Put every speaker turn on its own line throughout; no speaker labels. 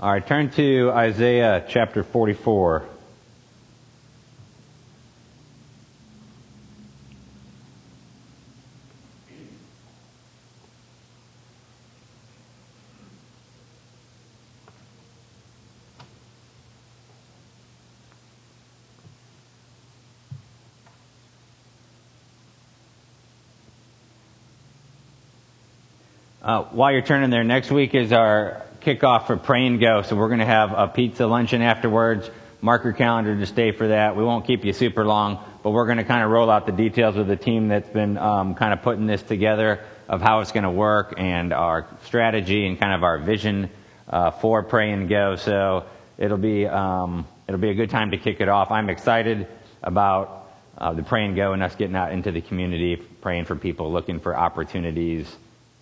All right, turn to Isaiah chapter 44. Uh, while you're turning there, next week is our kickoff for Pray and Go. So we're going to have a pizza luncheon afterwards. Mark your calendar to stay for that. We won't keep you super long, but we're going to kind of roll out the details with the team that's been um, kind of putting this together of how it's going to work and our strategy and kind of our vision uh, for Pray and Go. So it'll be um, it'll be a good time to kick it off. I'm excited about uh, the Pray and Go and us getting out into the community, praying for people looking for opportunities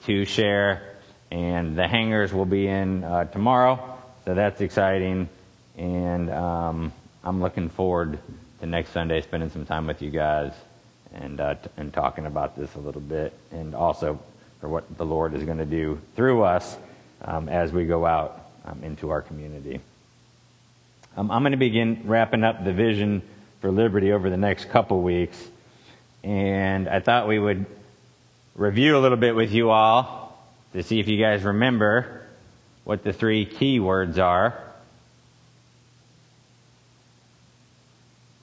to share. And the hangers will be in uh, tomorrow, so that's exciting. And um, I'm looking forward to next Sunday spending some time with you guys and uh, t- and talking about this a little bit, and also for what the Lord is going to do through us um, as we go out um, into our community. Um, I'm going to begin wrapping up the vision for liberty over the next couple weeks, and I thought we would review a little bit with you all to see if you guys remember what the three key words are.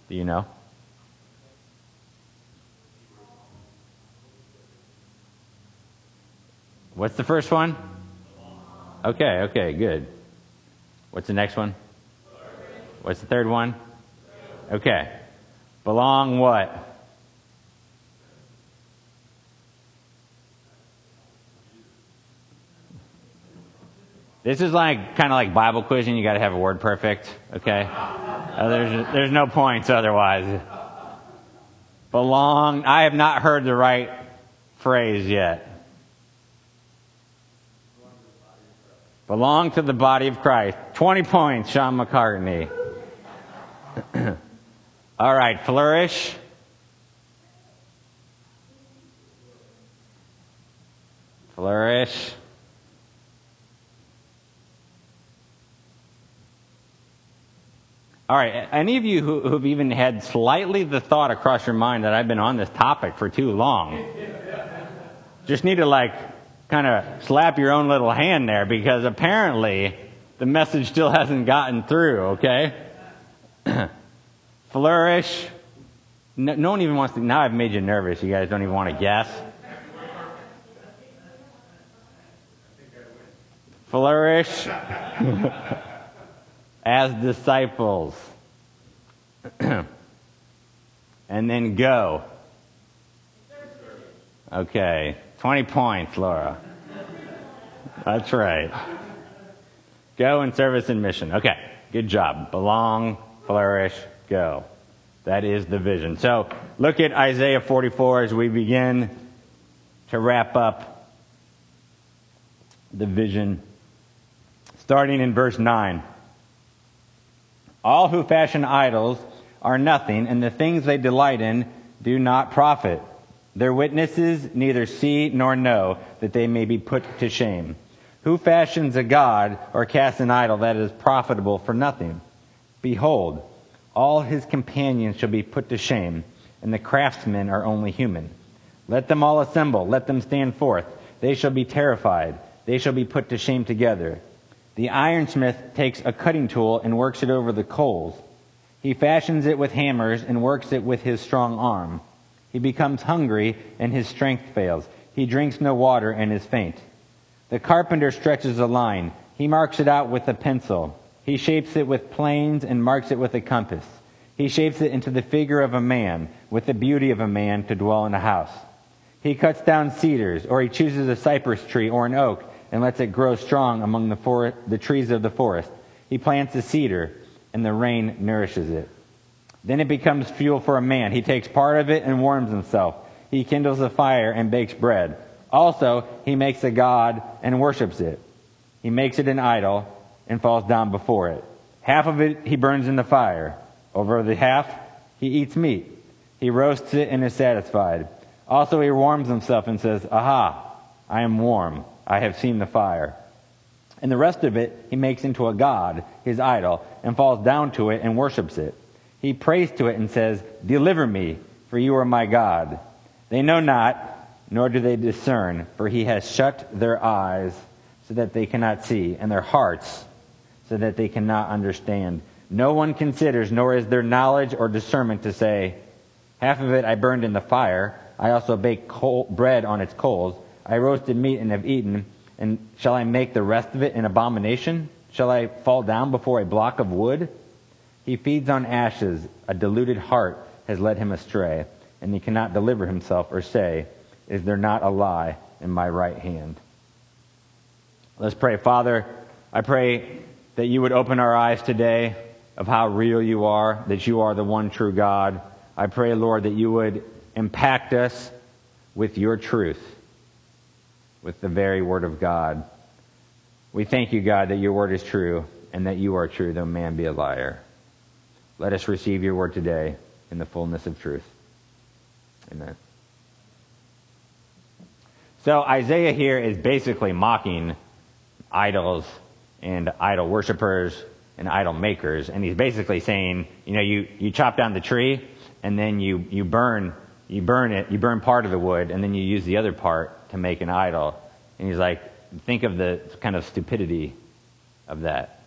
Do you know? What's the first one? Okay, okay, good. What's the next one? What's the third one? Okay. Belong what? This is like kind of like Bible quizzing. You got to have a word perfect. Okay. Uh, there's there's no points otherwise. Belong. I have not heard the right phrase yet. Belong to the body of Christ. 20 points, Sean McCartney. All right, flourish. Flourish. All right, any of you who, who've even had slightly the thought across your mind that I've been on this topic for too long, just need to like kind of slap your own little hand there because apparently the message still hasn't gotten through, okay? Flourish. No, no, one even wants to. Now I've made you nervous. You guys don't even want to guess. Flourish as disciples. and then go. Okay. 20 points, Laura. That's right. Go and service and mission. Okay. Good job. Belong, flourish, go. That is the vision. So look at Isaiah 44 as we begin to wrap up the vision. Starting in verse 9. All who fashion idols are nothing, and the things they delight in do not profit. Their witnesses neither see nor know that they may be put to shame. Who fashions a god or casts an idol that is profitable for nothing? Behold, all his companions shall be put to shame, and the craftsmen are only human. Let them all assemble, let them stand forth. They shall be terrified, they shall be put to shame together. The ironsmith takes a cutting tool and works it over the coals. He fashions it with hammers and works it with his strong arm. He becomes hungry and his strength fails. He drinks no water and is faint. The carpenter stretches a line. He marks it out with a pencil. He shapes it with planes and marks it with a compass. He shapes it into the figure of a man, with the beauty of a man to dwell in a house. He cuts down cedars, or he chooses a cypress tree or an oak and lets it grow strong among the, forest, the trees of the forest. He plants a cedar, and the rain nourishes it. Then it becomes fuel for a man. He takes part of it and warms himself. He kindles a fire and bakes bread. Also, he makes a god and worships it. He makes it an idol and falls down before it. Half of it he burns in the fire. Over the half, he eats meat. He roasts it and is satisfied. Also, he warms himself and says, Aha, I am warm. I have seen the fire. And the rest of it he makes into a god, his idol, and falls down to it and worships it. He prays to it and says, Deliver me, for you are my God. They know not, nor do they discern, for he has shut their eyes so that they cannot see, and their hearts so that they cannot understand. No one considers, nor is there knowledge or discernment to say, Half of it I burned in the fire. I also baked coal, bread on its coals. I roasted meat and have eaten. And shall I make the rest of it an abomination? Shall I fall down before a block of wood? He feeds on ashes. A deluded heart has led him astray, and he cannot deliver himself or say, Is there not a lie in my right hand? Let's pray. Father, I pray that you would open our eyes today of how real you are, that you are the one true God. I pray, Lord, that you would impact us with your truth, with the very word of God. We thank you, God, that your word is true and that you are true, though man be a liar. Let us receive your word today in the fullness of truth. Amen. So Isaiah here is basically mocking idols and idol worshippers and idol makers. And he's basically saying, you know, you, you chop down the tree and then you, you burn, you burn it, you burn part of the wood and then you use the other part to make an idol. And he's like, think of the kind of stupidity of that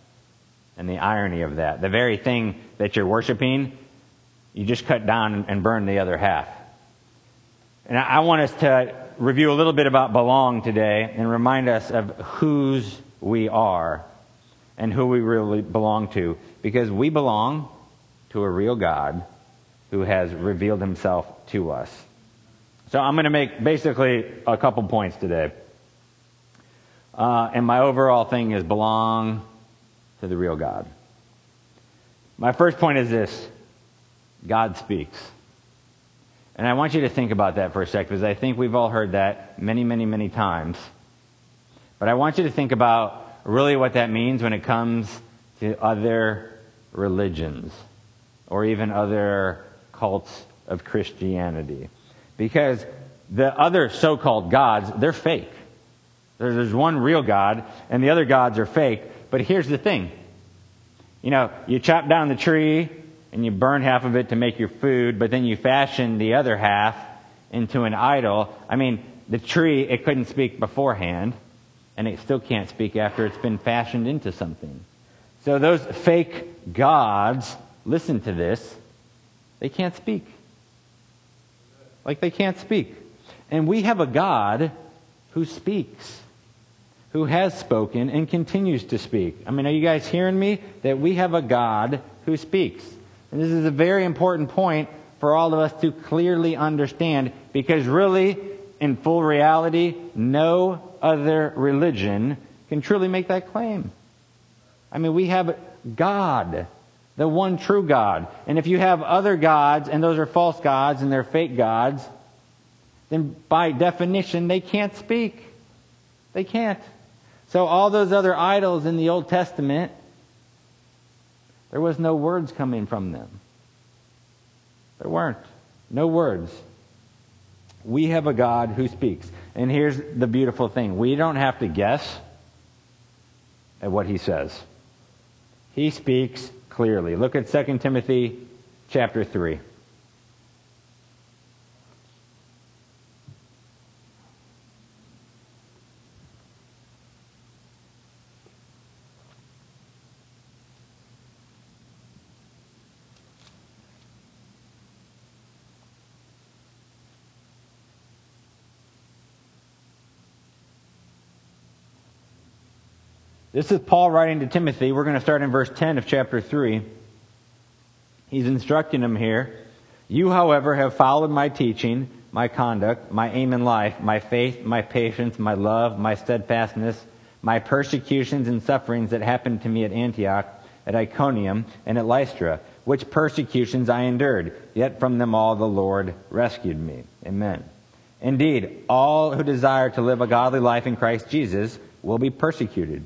and the irony of that. The very thing that you're worshiping, you just cut down and burn the other half. And I want us to review a little bit about belong today and remind us of whose we are and who we really belong to because we belong to a real God who has revealed himself to us. So I'm going to make basically a couple points today. Uh, and my overall thing is belong to the real God. My first point is this God speaks. And I want you to think about that for a second because I think we've all heard that many, many, many times. But I want you to think about really what that means when it comes to other religions or even other cults of Christianity. Because the other so-called gods, they're fake. There's one real God and the other gods are fake. But here's the thing. You know, you chop down the tree and you burn half of it to make your food, but then you fashion the other half into an idol. I mean, the tree, it couldn't speak beforehand and it still can't speak after it's been fashioned into something. So those fake gods, listen to this, they can't speak. Like they can't speak. And we have a God who speaks, who has spoken and continues to speak. I mean, are you guys hearing me? That we have a God who speaks. And this is a very important point for all of us to clearly understand because really, in full reality, no other religion can truly make that claim. I mean, we have God, the one true God. And if you have other gods, and those are false gods and they're fake gods, then by definition, they can't speak. They can't. So all those other idols in the Old Testament, there was no words coming from them. There weren't. No words. We have a God who speaks. And here's the beautiful thing we don't have to guess at what he says. He speaks clearly. Look at 2 Timothy chapter 3. This is Paul writing to Timothy. We're going to start in verse 10 of chapter 3. He's instructing him here. You, however, have followed my teaching, my conduct, my aim in life, my faith, my patience, my love, my steadfastness, my persecutions and sufferings that happened to me at Antioch, at Iconium, and at Lystra, which persecutions I endured, yet from them all the Lord rescued me. Amen. Indeed, all who desire to live a godly life in Christ Jesus will be persecuted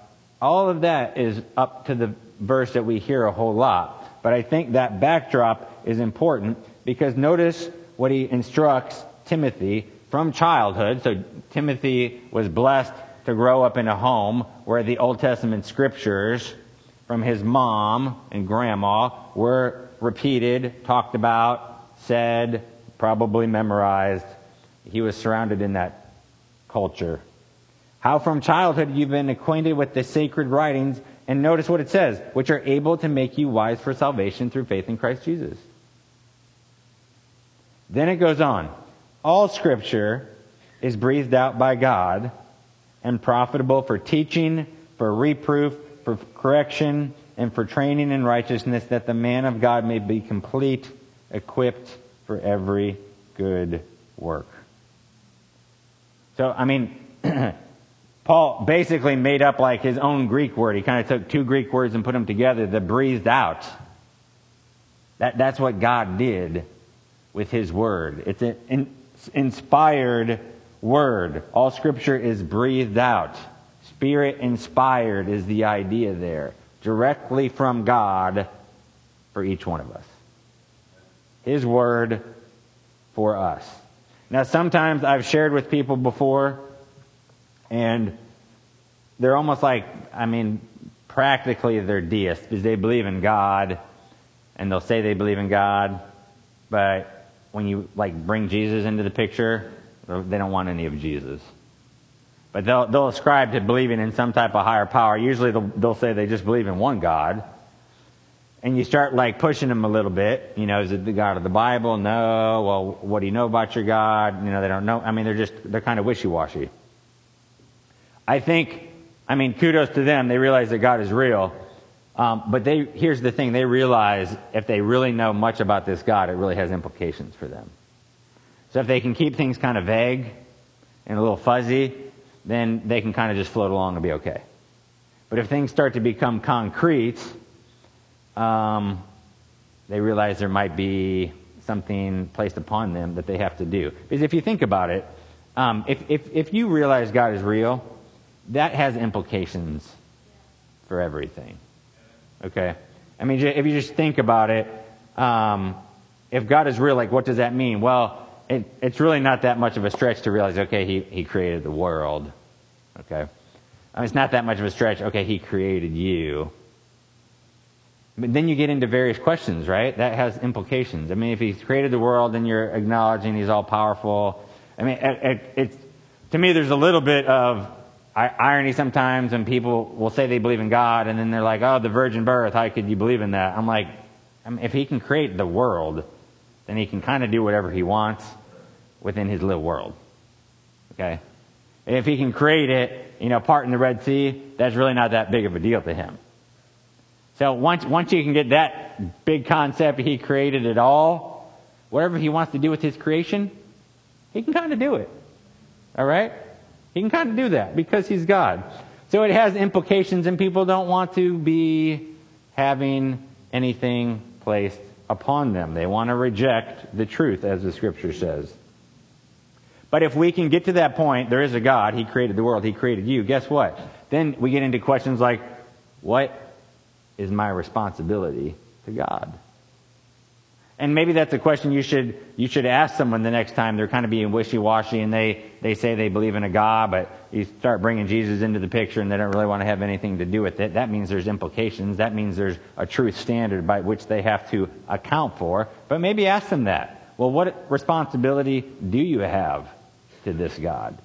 all of that is up to the verse that we hear a whole lot, but I think that backdrop is important because notice what he instructs Timothy from childhood. So Timothy was blessed to grow up in a home where the Old Testament scriptures from his mom and grandma were repeated, talked about, said, probably memorized. He was surrounded in that culture. How from childhood you've been acquainted with the sacred writings, and notice what it says, which are able to make you wise for salvation through faith in Christ Jesus. Then it goes on. All scripture is breathed out by God and profitable for teaching, for reproof, for correction, and for training in righteousness, that the man of God may be complete, equipped for every good work. So, I mean, Paul basically made up like his own Greek word. He kind of took two Greek words and put them together, the breathed out. That, that's what God did with his word. It's an inspired word. All scripture is breathed out. Spirit inspired is the idea there. Directly from God for each one of us. His word for us. Now, sometimes I've shared with people before, and they're almost like, I mean, practically they're deists because they believe in God, and they'll say they believe in God, but when you like bring Jesus into the picture, they don't want any of Jesus. But they'll, they'll ascribe to believing in some type of higher power. Usually they'll, they'll say they just believe in one God. And you start like pushing them a little bit. You know, is it the God of the Bible? No. Well, what do you know about your God? You know, they don't know. I mean, they're just, they're kind of wishy-washy. I think, I mean, kudos to them. They realize that God is real. Um, but they, here's the thing. They realize if they really know much about this God, it really has implications for them. So if they can keep things kind of vague and a little fuzzy, then they can kind of just float along and be okay. But if things start to become concrete, um, they realize there might be something placed upon them that they have to do. Because if you think about it, um, if, if, if you realize God is real, that has implications for everything. Okay? I mean, if you just think about it, um, if God is real, like, what does that mean? Well, it, it's really not that much of a stretch to realize, okay, he, he created the world. Okay? I mean, it's not that much of a stretch, okay, he created you. But then you get into various questions, right? That has implications. I mean, if he's created the world, then you're acknowledging he's all powerful. I mean, it, it, it's, to me, there's a little bit of irony sometimes when people will say they believe in God and then they're like, oh, the virgin birth, how could you believe in that? I'm like, I mean, if he can create the world, then he can kind of do whatever he wants within his little world. Okay? And if he can create it, you know, part in the Red Sea, that's really not that big of a deal to him. So once, once you can get that big concept, he created it all, whatever he wants to do with his creation, he can kind of do it. All right? He can kind of do that because he's God. So it has implications, and people don't want to be having anything placed upon them. They want to reject the truth, as the scripture says. But if we can get to that point, there is a God, He created the world, He created you, guess what? Then we get into questions like, what is my responsibility to God? And maybe that's a question you should, you should ask someone the next time they're kind of being wishy-washy and they, they say they believe in a God, but you start bringing Jesus into the picture and they don't really want to have anything to do with it. That means there's implications. That means there's a truth standard by which they have to account for. But maybe ask them that. Well, what responsibility do you have to this God?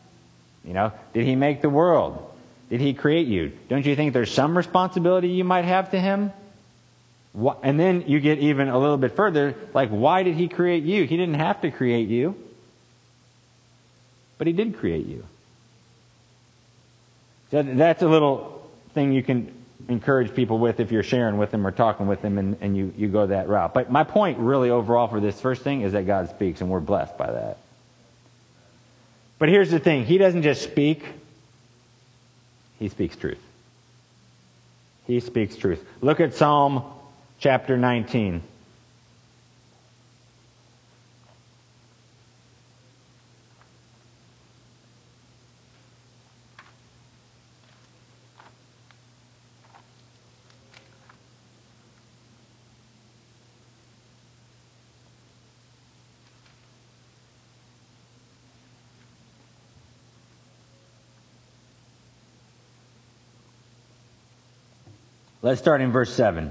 You know, did he make the world? Did he create you? Don't you think there's some responsibility you might have to him? And then you get even a little bit further, like, why did he create you? He didn't have to create you, but he did create you. So that's a little thing you can encourage people with if you're sharing with them or talking with them and, and you, you go that route. But my point really overall for this first thing is that God speaks and we're blessed by that. But here's the thing. He doesn't just speak, He speaks truth. He speaks truth. Look at Psalm chapter 19. Let's start in verse 7.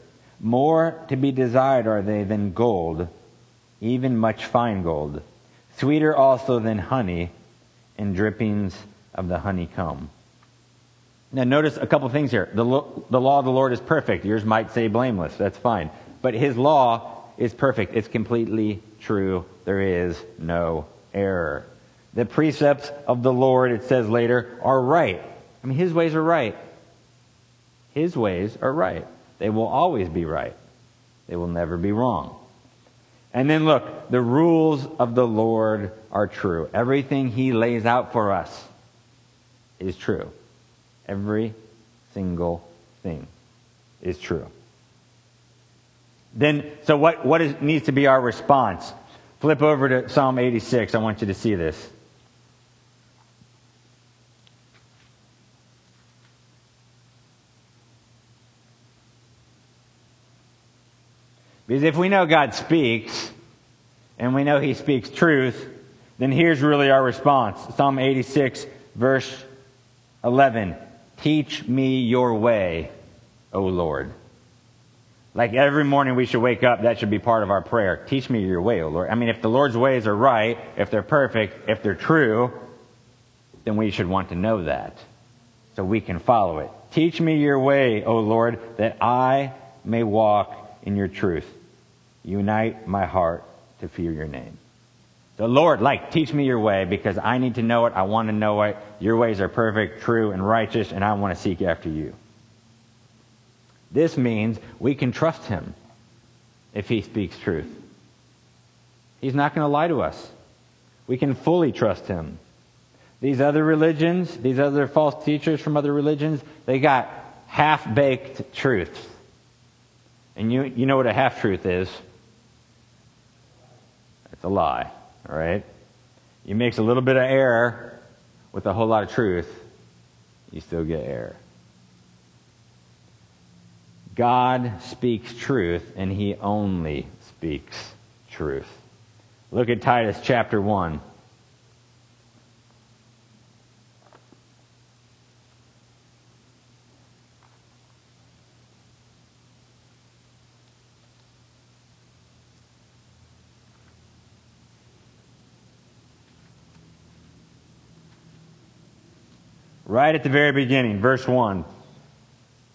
More to be desired are they than gold, even much fine gold. Sweeter also than honey and drippings of the honeycomb. Now, notice a couple things here. The, lo- the law of the Lord is perfect. Yours might say blameless. That's fine. But his law is perfect. It's completely true. There is no error. The precepts of the Lord, it says later, are right I mean, his ways are right. His ways are right. They will always be right. They will never be wrong. And then look, the rules of the Lord are true. Everything he lays out for us is true. Every single thing is true. Then, so what, what is, needs to be our response? Flip over to Psalm 86. I want you to see this. Because if we know God speaks, and we know He speaks truth, then here's really our response. Psalm 86, verse 11. Teach me your way, O Lord. Like every morning we should wake up, that should be part of our prayer. Teach me your way, O Lord. I mean, if the Lord's ways are right, if they're perfect, if they're true, then we should want to know that so we can follow it. Teach me your way, O Lord, that I may walk in your truth. Unite my heart to fear your name. So Lord, like, teach me your way because I need to know it. I want to know it. Your ways are perfect, true, and righteous, and I want to seek after you. This means we can trust him if he speaks truth. He's not going to lie to us. We can fully trust him. These other religions, these other false teachers from other religions, they got half baked truths. And you, you know what a half truth is. It's a lie, all right? You mix a little bit of error with a whole lot of truth, you still get error. God speaks truth, and He only speaks truth. Look at Titus chapter 1. Right at the very beginning, verse 1.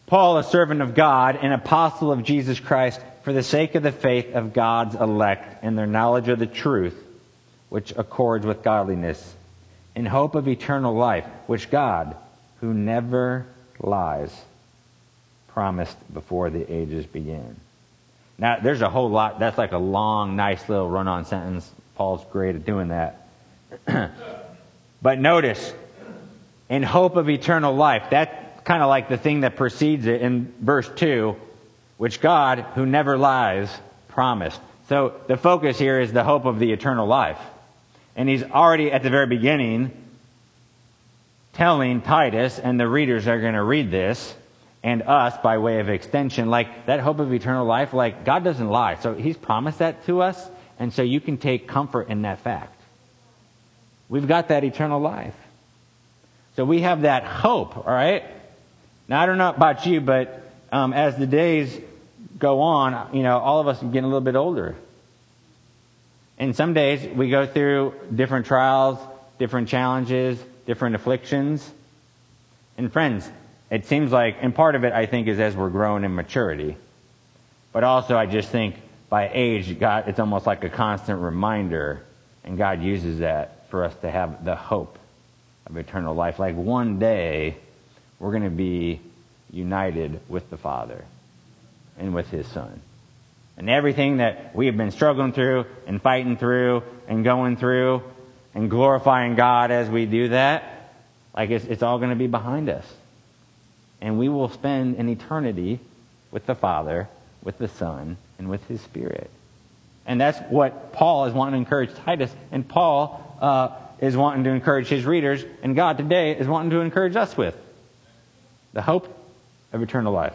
Paul, a servant of God, an apostle of Jesus Christ, for the sake of the faith of God's elect and their knowledge of the truth, which accords with godliness, in hope of eternal life, which God, who never lies, promised before the ages began. Now, there's a whole lot. That's like a long, nice little run on sentence. Paul's great at doing that. but notice, in hope of eternal life. That's kind of like the thing that precedes it in verse 2, which God, who never lies, promised. So the focus here is the hope of the eternal life. And he's already at the very beginning telling Titus, and the readers are going to read this, and us by way of extension, like that hope of eternal life, like God doesn't lie. So he's promised that to us, and so you can take comfort in that fact. We've got that eternal life. So we have that hope, all right? Now, I don't know about you, but um, as the days go on, you know, all of us are getting a little bit older. And some days we go through different trials, different challenges, different afflictions. And friends, it seems like, and part of it I think is as we're growing in maturity. But also I just think by age, God, it's almost like a constant reminder, and God uses that for us to have the hope of eternal life. Like one day, we're going to be united with the Father and with His Son. And everything that we have been struggling through and fighting through and going through and glorifying God as we do that, like it's, it's all going to be behind us. And we will spend an eternity with the Father, with the Son, and with His Spirit. And that's what Paul is wanting to encourage Titus. And Paul uh, is wanting to encourage his readers. And God today is wanting to encourage us with the hope of eternal life.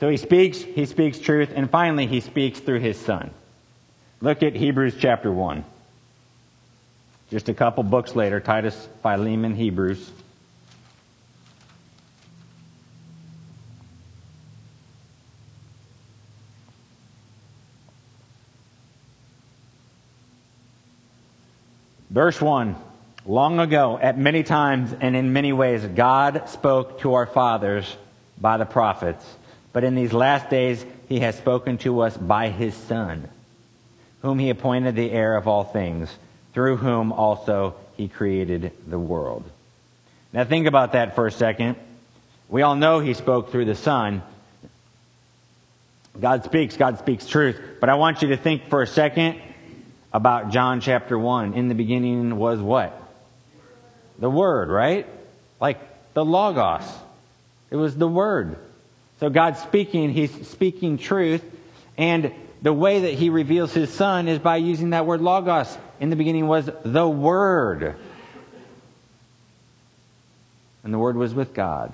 So he speaks, he speaks truth, and finally he speaks through his son. Look at Hebrews chapter 1. Just a couple books later, Titus, Philemon, Hebrews. Verse 1 Long ago, at many times and in many ways, God spoke to our fathers by the prophets. But in these last days, he has spoken to us by his Son, whom he appointed the heir of all things, through whom also he created the world. Now think about that for a second. We all know he spoke through the Son. God speaks, God speaks truth. But I want you to think for a second about John chapter 1. In the beginning was what? The Word, right? Like the Logos. It was the Word. So God's speaking, He's speaking truth, and the way that He reveals His Son is by using that word Logos. In the beginning was the Word. And the Word was with God.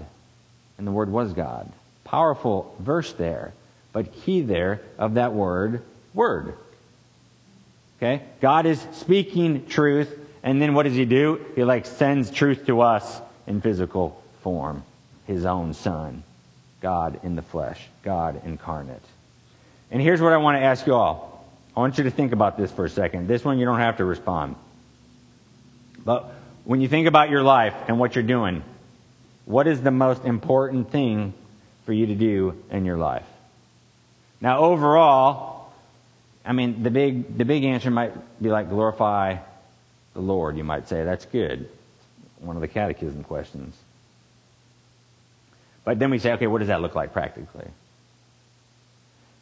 And the Word was God. Powerful verse there. But key there of that word, Word. Okay? God is speaking truth, and then what does he do? He like sends truth to us in physical form. His own son. God in the flesh. God incarnate. And here's what I want to ask you all. I want you to think about this for a second. This one you don't have to respond. But when you think about your life and what you're doing, what is the most important thing for you to do in your life? Now, overall, I mean, the big, the big answer might be like glorify the Lord, you might say. That's good. One of the catechism questions. But then we say, okay, what does that look like practically?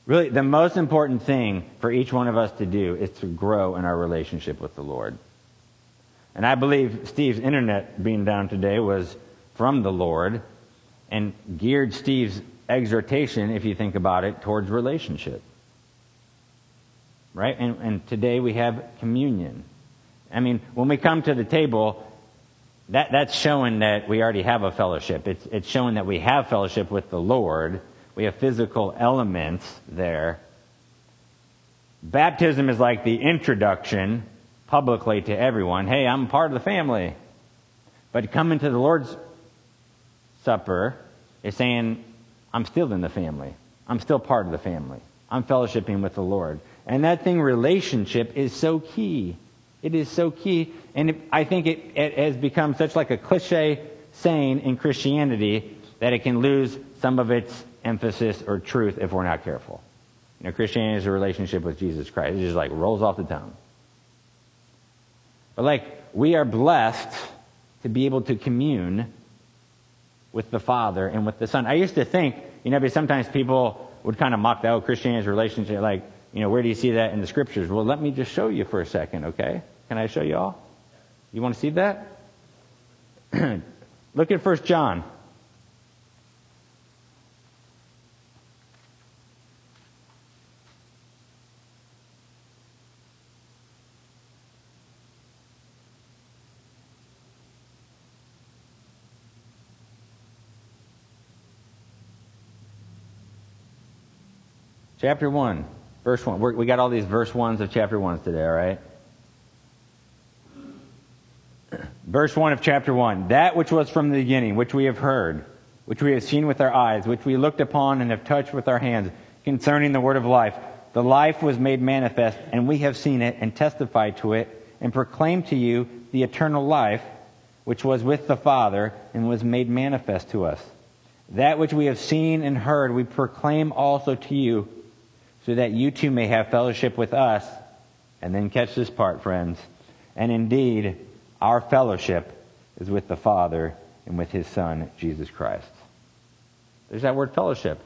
Really, the most important thing for each one of us to do is to grow in our relationship with the Lord. And I believe Steve's internet being down today was from the Lord and geared Steve's exhortation, if you think about it, towards relationship right? And, and today we have communion. I mean, when we come to the table, that, that's showing that we already have a fellowship. It's, it's showing that we have fellowship with the Lord. We have physical elements there. Baptism is like the introduction publicly to everyone. Hey, I'm part of the family. But coming to the Lord's Supper is saying, I'm still in the family. I'm still part of the family. I'm fellowshipping with the Lord. And that thing, relationship, is so key. It is so key. And it, I think it, it has become such like a cliche saying in Christianity that it can lose some of its emphasis or truth if we're not careful. You know, Christianity is a relationship with Jesus Christ. It just like rolls off the tongue. But like, we are blessed to be able to commune with the Father and with the Son. I used to think, you know, because sometimes people would kind of mock that, oh, Christianity is a relationship, like, you know, where do you see that in the scriptures? Well, let me just show you for a second, okay? Can I show you all? You want to see that? Look at 1 John. Chapter 1. Verse 1. We're, we got all these verse 1s of chapter 1s today, all right? Verse 1 of chapter 1. That which was from the beginning, which we have heard, which we have seen with our eyes, which we looked upon and have touched with our hands, concerning the word of life. The life was made manifest, and we have seen it and testified to it, and proclaimed to you the eternal life, which was with the Father and was made manifest to us. That which we have seen and heard, we proclaim also to you, so that you too may have fellowship with us. And then catch this part, friends. And indeed, our fellowship is with the Father and with his Son, Jesus Christ. There's that word fellowship.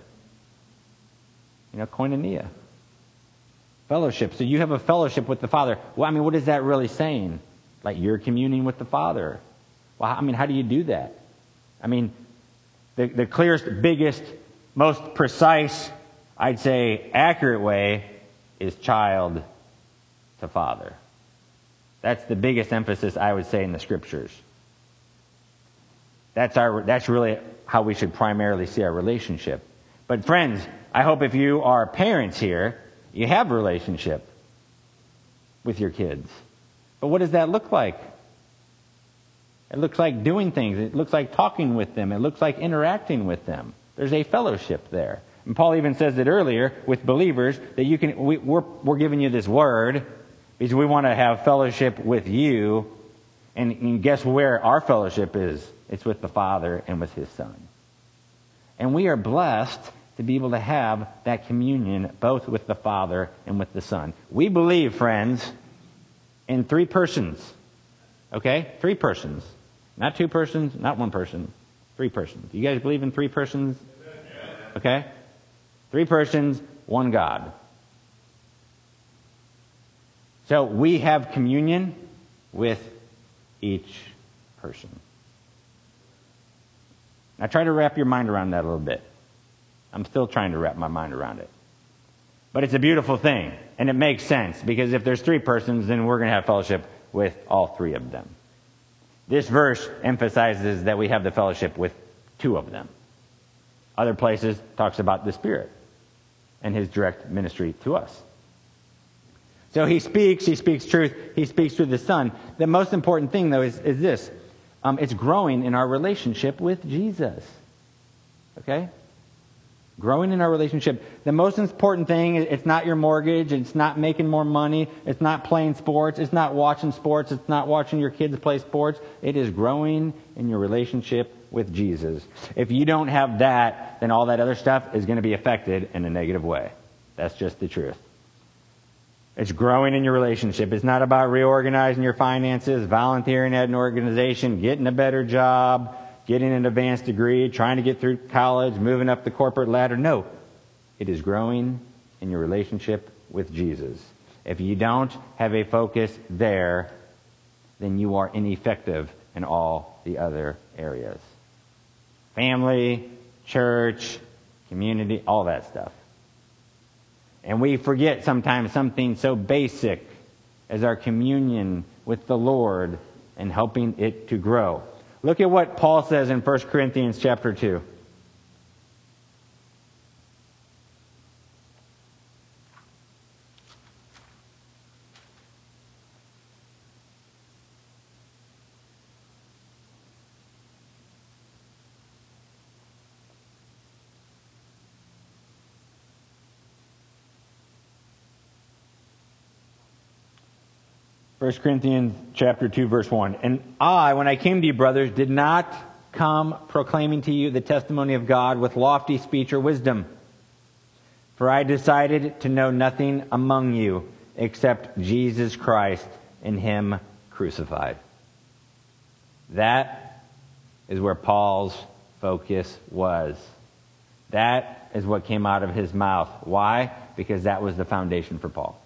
You know, koinonia. Fellowship. So you have a fellowship with the Father. Well, I mean, what is that really saying? Like you're communing with the Father. Well, I mean, how do you do that? I mean, the, the clearest, biggest, most precise, I'd say accurate way is child to father. That's the biggest emphasis I would say in the scriptures. That's our, that's really how we should primarily see our relationship. But friends, I hope if you are parents here, you have a relationship with your kids. But what does that look like? It looks like doing things. It looks like talking with them. It looks like interacting with them. There's a fellowship there. And Paul even says it earlier with believers that you can, we, we're, we're giving you this word because we want to have fellowship with you. And, and guess where our fellowship is? It's with the Father and with His Son. And we are blessed to be able to have that communion both with the Father and with the Son. We believe, friends, in three persons. Okay? Three persons. Not two persons, not one person. Three persons. You guys believe in three persons? Okay? Three persons, one God. So we have communion with each person. Now try to wrap your mind around that a little bit. I'm still trying to wrap my mind around it. But it's a beautiful thing, and it makes sense because if there's three persons, then we're going to have fellowship with all three of them. This verse emphasizes that we have the fellowship with two of them. Other places talks about the Spirit and his direct ministry to us. So he speaks, he speaks truth, he speaks through the Son. The most important thing, though, is, is this um, it's growing in our relationship with Jesus. Okay? Growing in our relationship. The most important thing, it's not your mortgage, it's not making more money, it's not playing sports, it's not watching sports, it's not watching your kids play sports. It is growing in your relationship with Jesus. If you don't have that, then all that other stuff is going to be affected in a negative way. That's just the truth. It's growing in your relationship. It's not about reorganizing your finances, volunteering at an organization, getting a better job, getting an advanced degree, trying to get through college, moving up the corporate ladder. No. It is growing in your relationship with Jesus. If you don't have a focus there, then you are ineffective in all the other areas. Family, church, community, all that stuff. And we forget sometimes something so basic as our communion with the Lord and helping it to grow. Look at what Paul says in 1 Corinthians chapter 2. 1 Corinthians chapter 2 verse 1. And I, when I came to you, brothers, did not come proclaiming to you the testimony of God with lofty speech or wisdom. For I decided to know nothing among you except Jesus Christ and Him crucified. That is where Paul's focus was. That is what came out of his mouth. Why? Because that was the foundation for Paul.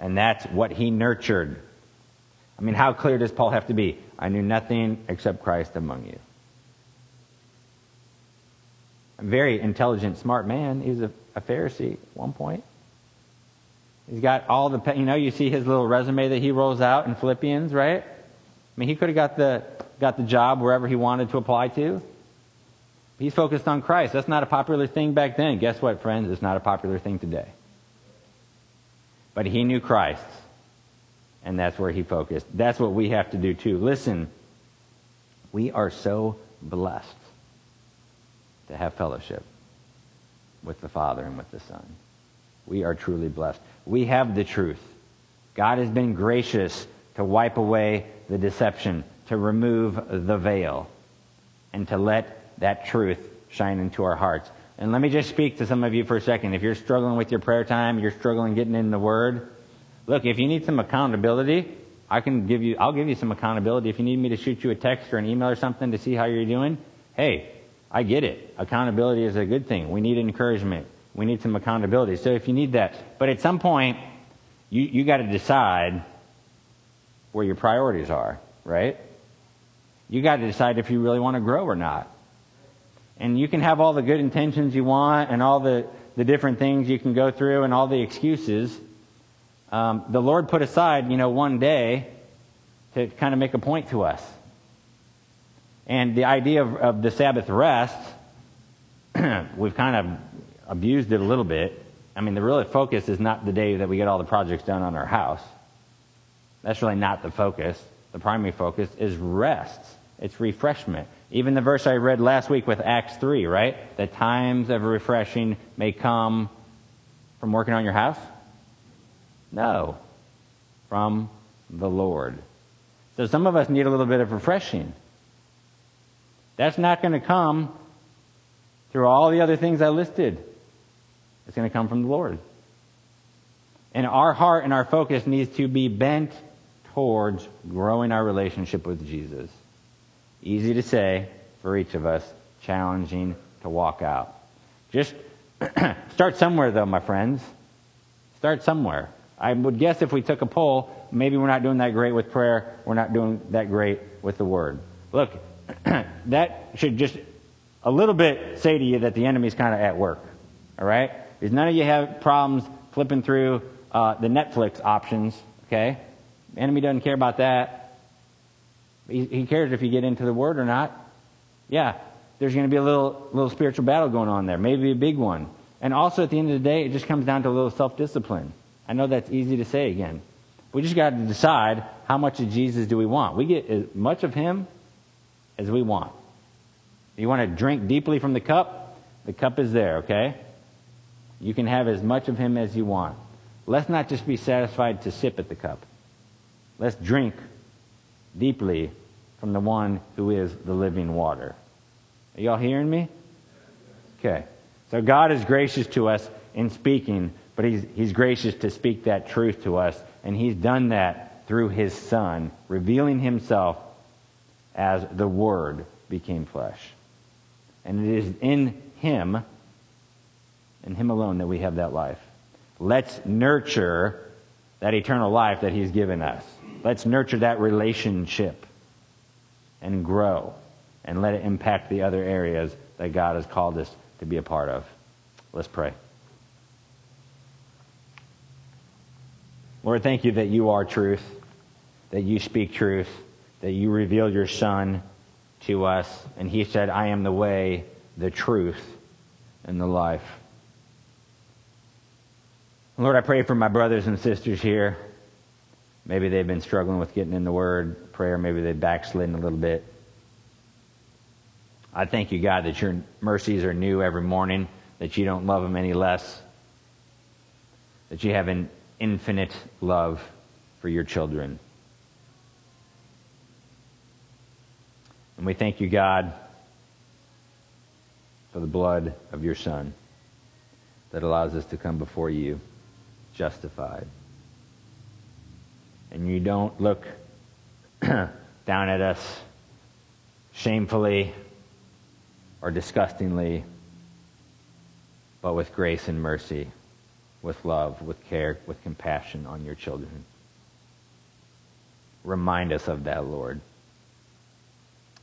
And that's what he nurtured. I mean, how clear does Paul have to be? I knew nothing except Christ among you. A very intelligent, smart man. He was a, a Pharisee at one point. He's got all the, you know, you see his little resume that he rolls out in Philippians, right? I mean, he could have got the, got the job wherever he wanted to apply to. He's focused on Christ. That's not a popular thing back then. Guess what, friends? It's not a popular thing today. But he knew Christ, and that's where he focused. That's what we have to do too. Listen, we are so blessed to have fellowship with the Father and with the Son. We are truly blessed. We have the truth. God has been gracious to wipe away the deception, to remove the veil, and to let that truth shine into our hearts. And let me just speak to some of you for a second. If you're struggling with your prayer time, you're struggling getting in the Word, look, if you need some accountability, I can give you, I'll give you some accountability. If you need me to shoot you a text or an email or something to see how you're doing, hey, I get it. Accountability is a good thing. We need encouragement. We need some accountability. So if you need that, but at some point, you, you got to decide where your priorities are, right? You got to decide if you really want to grow or not. And you can have all the good intentions you want and all the, the different things you can go through and all the excuses. Um, the Lord put aside, you know, one day to kind of make a point to us. And the idea of, of the Sabbath rest, we've kind of abused it a little bit. I mean, the real focus is not the day that we get all the projects done on our house. That's really not the focus. The primary focus is rest. It's refreshment. Even the verse I read last week with Acts 3, right? The times of refreshing may come from working on your house? No. From the Lord. So some of us need a little bit of refreshing. That's not going to come through all the other things I listed. It's going to come from the Lord. And our heart and our focus needs to be bent towards growing our relationship with Jesus. Easy to say for each of us, challenging to walk out. Just start somewhere, though, my friends. Start somewhere. I would guess if we took a poll, maybe we're not doing that great with prayer. We're not doing that great with the Word. Look, that should just a little bit say to you that the enemy's kind of at work. All right? Because none of you have problems flipping through uh, the Netflix options. Okay? The enemy doesn't care about that. He, he cares if you get into the Word or not. Yeah, there's going to be a little, little spiritual battle going on there, maybe a big one. And also, at the end of the day, it just comes down to a little self discipline. I know that's easy to say again. We just got to decide how much of Jesus do we want. We get as much of Him as we want. You want to drink deeply from the cup, the cup is there, okay? You can have as much of Him as you want. Let's not just be satisfied to sip at the cup. Let's drink deeply from the one who is the living water. Are y'all hearing me? Okay. So God is gracious to us in speaking, but he's, he's gracious to speak that truth to us, and He's done that through His Son, revealing Himself as the Word became flesh. And it is in Him, in Him alone, that we have that life. Let's nurture that eternal life that He's given us. Let's nurture that relationship and grow and let it impact the other areas that God has called us to be a part of. Let's pray. Lord, thank you that you are truth, that you speak truth, that you revealed your Son to us, and he said, I am the way, the truth, and the life. Lord, I pray for my brothers and sisters here. Maybe they've been struggling with getting in the Word, prayer. Maybe they've backslidden a little bit. I thank you, God, that your mercies are new every morning, that you don't love them any less, that you have an infinite love for your children. And we thank you, God, for the blood of your Son that allows us to come before you justified and you don't look down at us shamefully or disgustingly, but with grace and mercy, with love, with care, with compassion on your children. Remind us of that, Lord.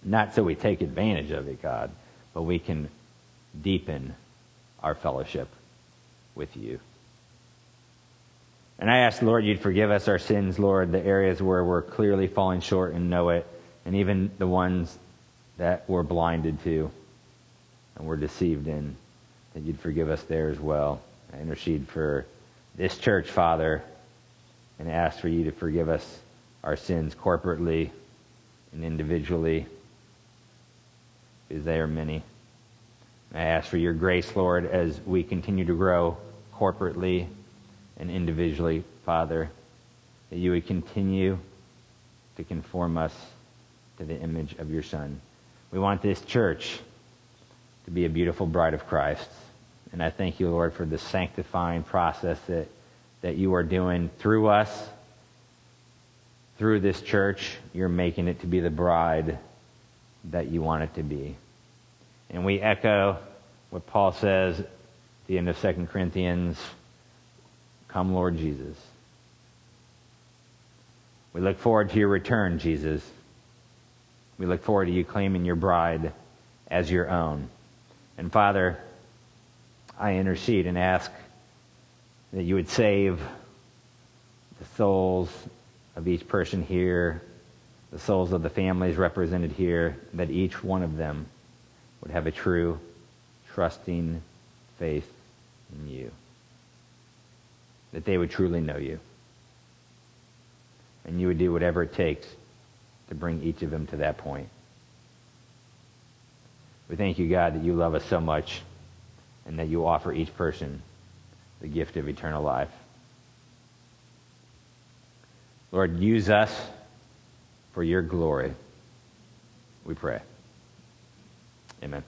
Not so we take advantage of it, God, but we can deepen our fellowship with you. And I ask, Lord, you'd forgive us our sins, Lord, the areas where we're clearly falling short and know it, and even the ones that we're blinded to and we're deceived in, that you'd forgive us there as well. I intercede for this church, Father, and ask for you to forgive us our sins corporately and individually, because they are many. I ask for your grace, Lord, as we continue to grow corporately and individually, Father, that you would continue to conform us to the image of your Son. We want this church to be a beautiful bride of Christ. And I thank you, Lord, for the sanctifying process that, that you are doing through us, through this church. You're making it to be the bride that you want it to be. And we echo what Paul says at the end of 2 Corinthians Come, Lord Jesus. We look forward to your return, Jesus. We look forward to you claiming your bride as your own. And Father, I intercede and ask that you would save the souls of each person here, the souls of the families represented here, that each one of them would have a true, trusting faith in you. That they would truly know you. And you would do whatever it takes to bring each of them to that point. We thank you, God, that you love us so much and that you offer each person the gift of eternal life. Lord, use us for your glory. We pray. Amen.